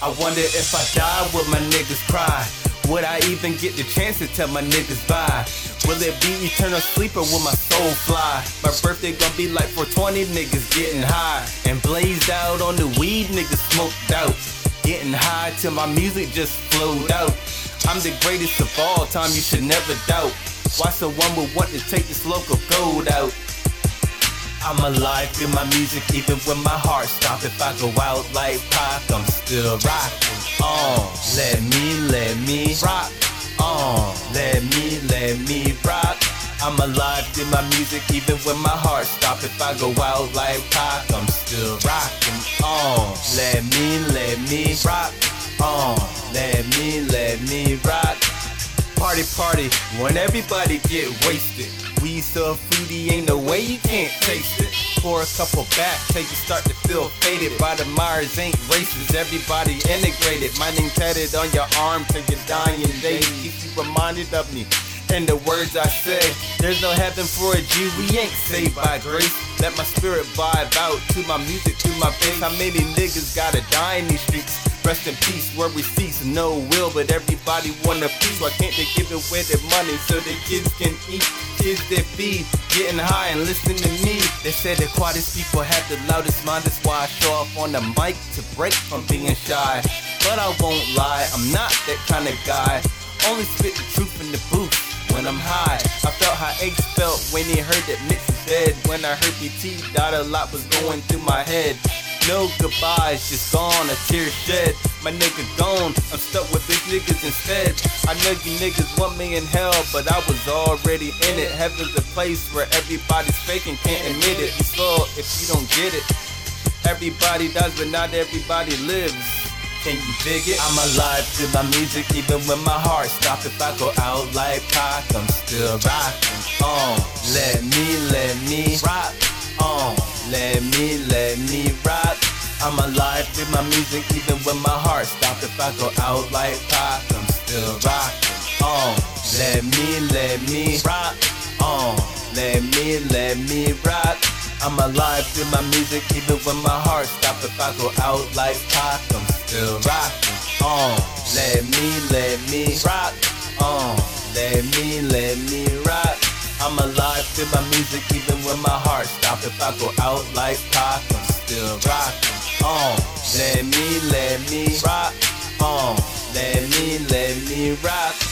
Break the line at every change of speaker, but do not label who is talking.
I wonder if I die, would my niggas cry? Would I even get the chance to tell my niggas bye? Will it be eternal sleep or will my soul fly? My birthday gonna be like 420 niggas getting high. And blazed out on the weed, niggas smoked out. Getting high till my music just flowed out. I'm the greatest of all time, you should never doubt. Why someone would want to take this local gold out? I'm alive in my music, even when my heart stop. If I go out like Pac, I'm still rocking. On, let me, let me rock. On, let me, let me rock. I'm alive in my music, even when my heart stop. If I go out like Pac, I'm still rocking. On, let me, let me rock. On, let me, let me rock. Party, party, when everybody get wasted. We so fruity, ain't no way you can't taste it. Pour a couple back till you start to feel faded. Ryder Myers ain't racist, everybody integrated. My name tatted on your arm till you're dying day. Keep you reminded of me. And the words I say, there's no heaven for a Jew, we ain't saved by grace. Let my spirit vibe out to my music, to my face. How many niggas gotta die in these streets? Rest in peace, where we cease, no will, but everybody want a piece. Why can't they give away their money so the kids can eat? Kids that feed, getting high and listening to me. They say the quietest people have the loudest mind, that's why I show off on the mic to break from being shy. But I won't lie, I'm not that kind of guy. Only spit the truth in the booth when I'm high. I felt how Ace felt when he heard that Mitch is dead. When I heard BT died, a lot was going through my head. No goodbyes, just gone, a tear shed. My nigga gone, I'm stuck with these niggas instead. I know you niggas want me in hell, but I was already in it. Heaven's a place where everybody's faking, can't admit it. You slow if you don't get it. Everybody dies, but not everybody lives. Can you dig it? I'm alive to my music, even when my heart stops. If I go out like Pac, I'm still rocking. On, let me, let me rock. Alive to my music, even when my heart stops. If I go out like Pac, I'm still rocking. On, let me, let me rock. On, let me, let me rock. I'm alive to my music, even when my heart stops. If I go out like Pac, I'm still rocking. On, let me, let me rock. On, let me, let me rock. I'm alive to my music, even when my heart stops. If I go out like Pac, I'm still rocking on. Let me, let me rock on. Let me, let me rock